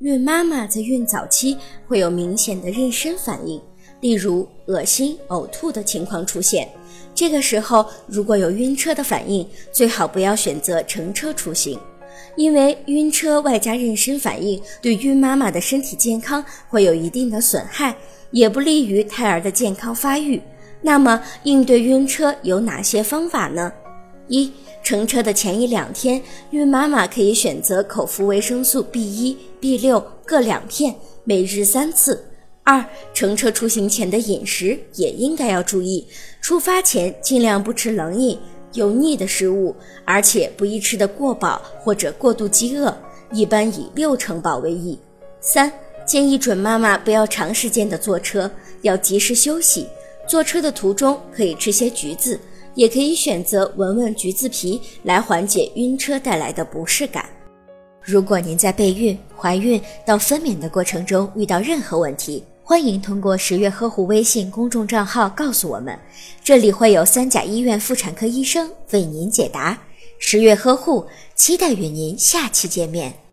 孕妈妈在孕早期会有明显的妊娠反应，例如恶心、呕吐的情况出现。这个时候如果有晕车的反应，最好不要选择乘车出行，因为晕车外加妊娠反应对孕妈妈的身体健康会有一定的损害，也不利于胎儿的健康发育。那么应对晕车有哪些方法呢？一乘车的前一两天，孕妈妈可以选择口服维生素 B 一、B 六各两片，每日三次。二乘车出行前的饮食也应该要注意，出发前尽量不吃冷饮、油腻的食物，而且不宜吃得过饱或者过度饥饿，一般以六成饱为宜。三建议准妈妈不要长时间的坐车，要及时休息。坐车的途中可以吃些橘子。也可以选择闻闻橘子皮来缓解晕车带来的不适感。如果您在备孕、怀孕到分娩的过程中遇到任何问题，欢迎通过十月呵护微信公众账号告诉我们，这里会有三甲医院妇产科医生为您解答。十月呵护，期待与您下期见面。